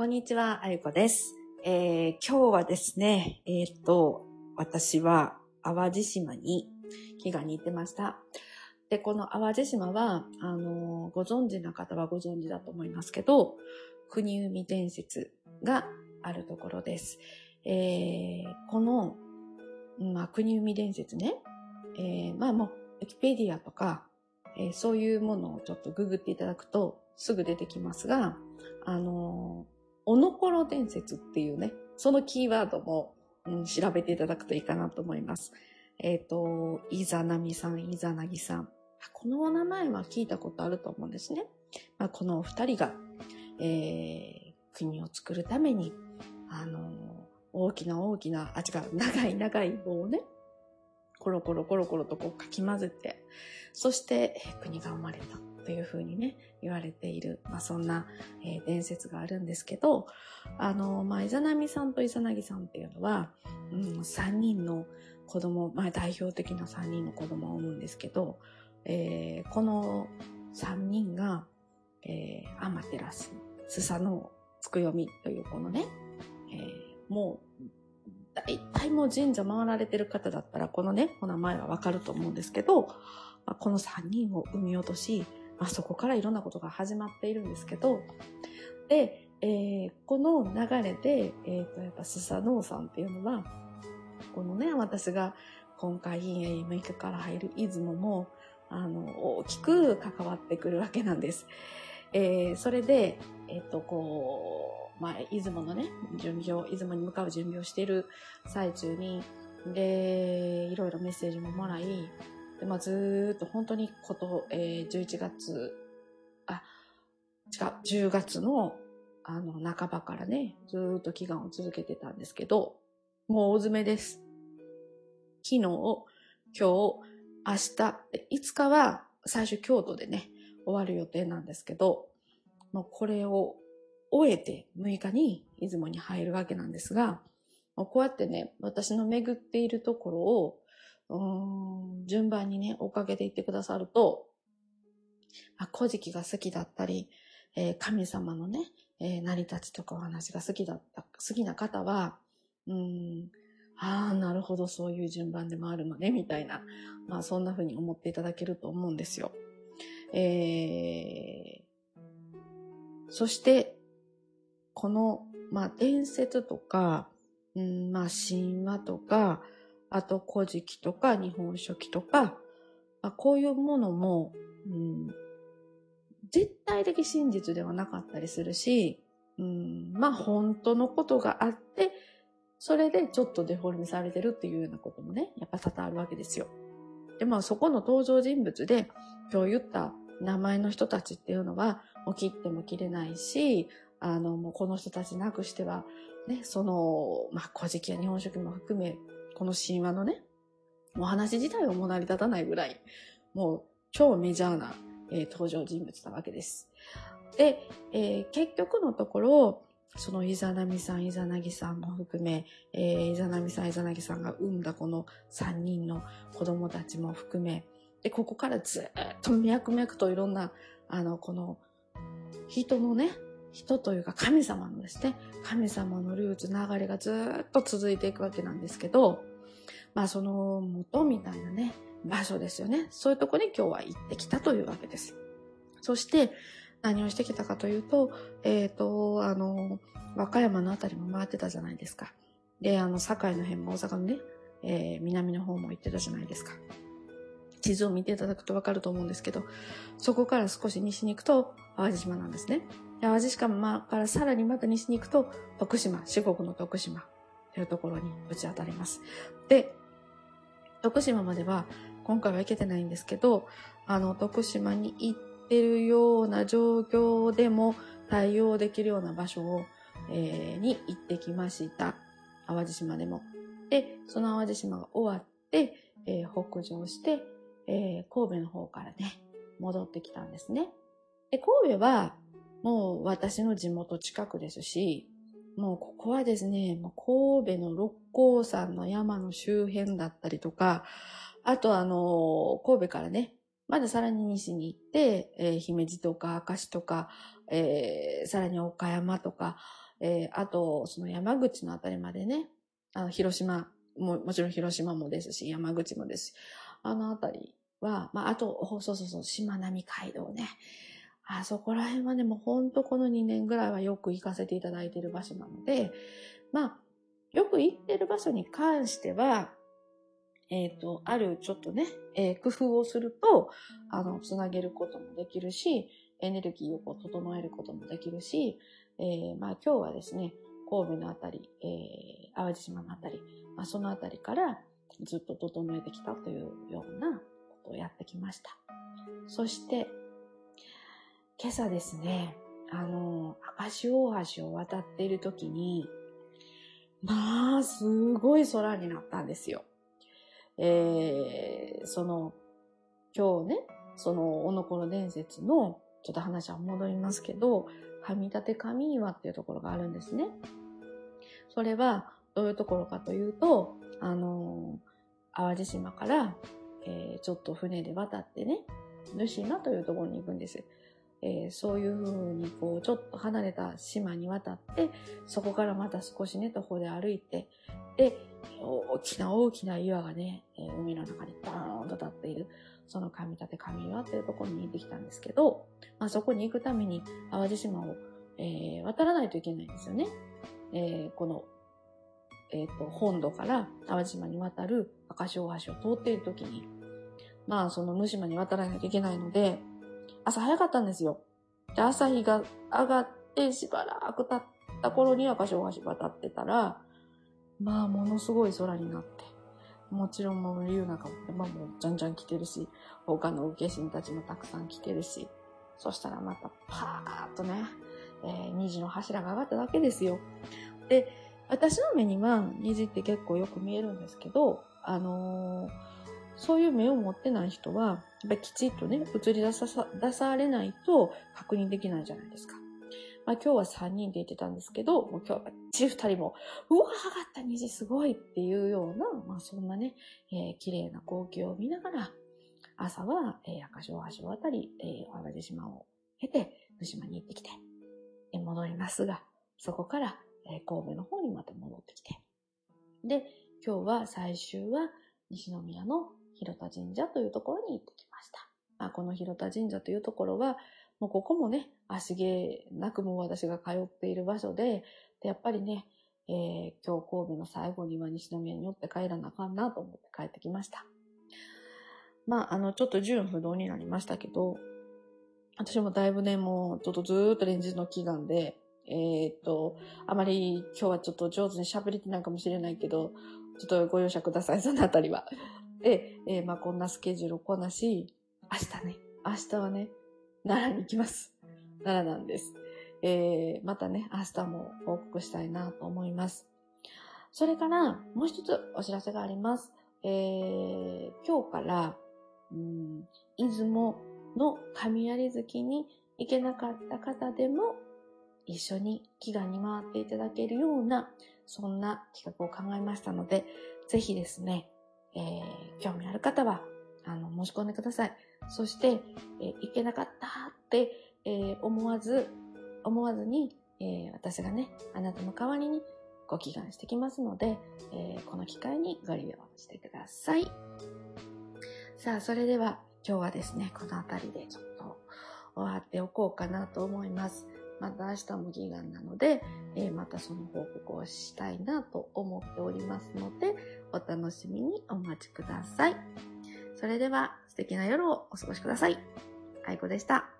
こんにちは、あゆこです。えー今日はですね、えーっと、私は淡路島に気がに行ってました。で、この淡路島は、あのーご存知の方はご存知だと思いますけど、国海伝説があるところです。えーこの、まあ、国海伝説ね、えーまあもう、ウィキペディアとか、えーそういうものをちょっとググっていただくとすぐ出てきますが、あのーおのころ伝説っていうね、そのキーワードも、うん、調べていただくといいかなと思います。えっ、と、イザナミさん、イザナギさん。このお名前は聞いたことあると思うんですね。まあ、このお二人が、えー国を作るために、あのー大きな大きな、あ、違う、長い長い棒をね、コロコロコロコロとこうかき混ぜて、そして、えー国が生まれたというふうにね、言われている、まあそんな、えー伝説があるんですけど、あの、まあ、イザナミさんとイザナギさんっていうのは、うん、3人の子供、まあ代表的な3人の子供を産むんですけど、えーこの3人が、えーアマテラス、スサノオ、つくよみというこのね、えーもう、大体もう神社回られてる方だったら、このね、お名前はわかると思うんですけど、この3人を産み落とし、まあ、そこからいろんなことが始まっているんですけど、で、えーこの流れで、えっ、と、やっぱスサノオさんっていうのは、このね、私が今回、えー6日から入る出雲も、あの、大きく関わってくるわけなんです。えーそれで、えっ、と、こう、まあ、出雲のね、準備を、出雲に向かう準備をしている最中に、で、いろいろメッセージももらい、で、まあ、ずーっと本当にこと、えー11月、あ、違う、10月の、あの、半ばからね、ずーっと祈願を続けてたんですけど、もう大詰めです。昨日、今日、明日、で5日は最初京都でね、終わる予定なんですけど、もうこれを終えて6日に出雲に入るわけなんですが、こうやってね、私の巡っているところを、うん順番にね、追っかけていってくださると、まあ、古事記が好きだったり、えー神様のね、えー成り立ちとかお話が好きだった、好きな方は、うん、ああ、なるほど、そういう順番でもあるのね、みたいな、まあそんな風に思っていただけると思うんですよ。えー、そして、この、まあ伝説とか、うん、まあ神話とか、あと古事記とか日本書紀とか、まあ、こういうものも、うん、絶対的真実ではなかったりするし、うん、まあ本当のことがあって、それでちょっとデフォルメされてるっていうようなこともね、やっぱ多々あるわけですよ。で、まあそこの登場人物で、今日言った名前の人たちっていうのは、もう切っても切れないし、あの、もうこの人たちなくしては、ね、その、まあ古事記や日本書紀も含め、この神話のね、お話自体はもう成り立たないぐらい、もう超メジャーな、えー登場人物なわけです。で、えー結局のところ、そのイザナミさん、イザナギさんも含め、えーイザナミさん、イザナギさんが産んだこの3人の子供たちも含め、で、ここからずっと脈々といろんな、あの、この、人のね、人というか神様のですね、神様のルーツ、流れがずっと続いていくわけなんですけど、まあその元みたいなね、場所ですよね。そういうとこに今日は行ってきたというわけです。そして、何をしてきたかというと、えっ、と、あの、和歌山のあたりも回ってたじゃないですか。で、あの、堺の辺も大阪のね、えー南の方も行ってたじゃないですか。地図を見ていただくとわかると思うんですけど、そこから少し西に行くと淡路島なんですね。淡路島からさらにまた西に行くと徳島、四国の徳島というところにぶち当たります。で、徳島までは今回は行けてないんですけど、あの、徳島に行ってるような状況でも対応できるような場所を、えーに行ってきました。淡路島でも。で、その淡路島が終わって、えー北上して、えー神戸の方からね、戻ってきたんですね。で、神戸はもう私の地元近くですし、もうここはですね、神戸の六甲山の山の周辺だったりとか、あとあの、神戸からね、まださらに西に行って、えー姫路とか明石とか、えーさらに岡山とか、えー、あと、その山口のあたりまでね、あの、広島も、もちろん広島もですし、山口もですし、あのあたりは、まあ、あと、そうそうそう、しまなみ海道ね。あそこら辺はね、もうほんとこの2年ぐらいはよく行かせていただいている場所なので、まあ、よく行ってる場所に関しては、えっ、ー、と、あるちょっとね、えー、工夫をすると、あの、つなげることもできるし、エネルギーをこう整えることもできるし、えー、まあ今日はですね、神戸のあたり、えー、淡路島のあたり、まあそのあたりからずっと整えてきたというようなことをやってきました。そして、今朝ですね、あの、赤潮大橋を渡っている時に、まあ、すごい空になったんですよ。えー、その、今日ね、その、おのころ伝説の、ちょっと話は戻りますけど、上立上岩っていうところがあるんですね。それは、どういうところかというと、あの、淡路島から、えー、ちょっと船で渡ってね、ヌシマというところに行くんです。えー、そういう風にこうちょっと離れた島に渡ってそこからまた少しね徒歩で歩いてで大きな大きな岩がね、えー、海の中にバーンと立っているその上立上岩っていうところに行ってきたんですけど、まあ、そこに行くために淡路島を、えー、渡らないといけないんですよね。え、この、えっ、と、本土から淡路島に渡る赤潮橋を通っている時に、まあその沼島に渡らないといけないので、朝早かったんですよ。で、朝日が上がってしばらく経った頃に赤潮橋渡ってたら、まあ、ものすごい空になって。もちろんもう竜なんかも、まあもうじゃんじゃん来てるし、他の受け神たちもたくさん来てるし、そしたらまたパーッとね、えー、虹の柱が上がっただけですよ。で、私の目には虹って結構よく見えるんですけど、あのーそういう目を持ってない人は、っぱりきちっとね、映り出さ出されないと確認できないじゃないですか。まあ今日は3人で言ってたんですけど、もう今日はバッチリ2人も、うわ、上がった虹すごいっていうような、まあそんなね、えー、綺麗な光景を見ながら、朝は、えー、赤潮橋を渡り、えー、淡路島を経て、福島に行ってきて、えー、戻りますが、そこから、えー、神戸の方にまた戻ってきて。で、今日は最終は西宮の広田神社というところに行ってきました。まあ、この広田神社というところは、もうここもね、足毛なくも私が通っている場所で、でやっぱりね、えー、今日神戸の最後には西宮に寄って帰らなあかんなと思って帰ってきました。まあ、あの、ちょっと順不動になりましたけど、私もだいぶね、もうちょっとずーっと連日の祈願で、えー、っと、あまり今日はちょっと上手に喋れてないかもしれないけど、ちょっとご容赦ください、そのあたりは。で、えー、まあこんなスケジュールこなし、明日ね、明日はね、奈良に行きます。奈良なんです。えー、またね、明日も報告したいなと思います。それから、もう一つお知らせがあります。えー、今日から、うん、出雲の神有月に行けなかった方でも、一緒に祈願に回っていただけるような、そんな企画を考えましたので、ぜひですね、えー、興味ある方は、あの、申し込んでください。そして、えー、行けなかったって、えー、思わず、思わずに、えー、私がね、あなたの代わりにご祈願してきますので、えー、この機会にご利用してください。さあ、それでは今日はですね、この辺りでちょっと終わっておこうかなと思います。また明日も祈願なので、えー、またその報告をしたいなと思っておりますので、お楽しみにお待ちください。それでは素敵な夜をお過ごしください。愛子でした。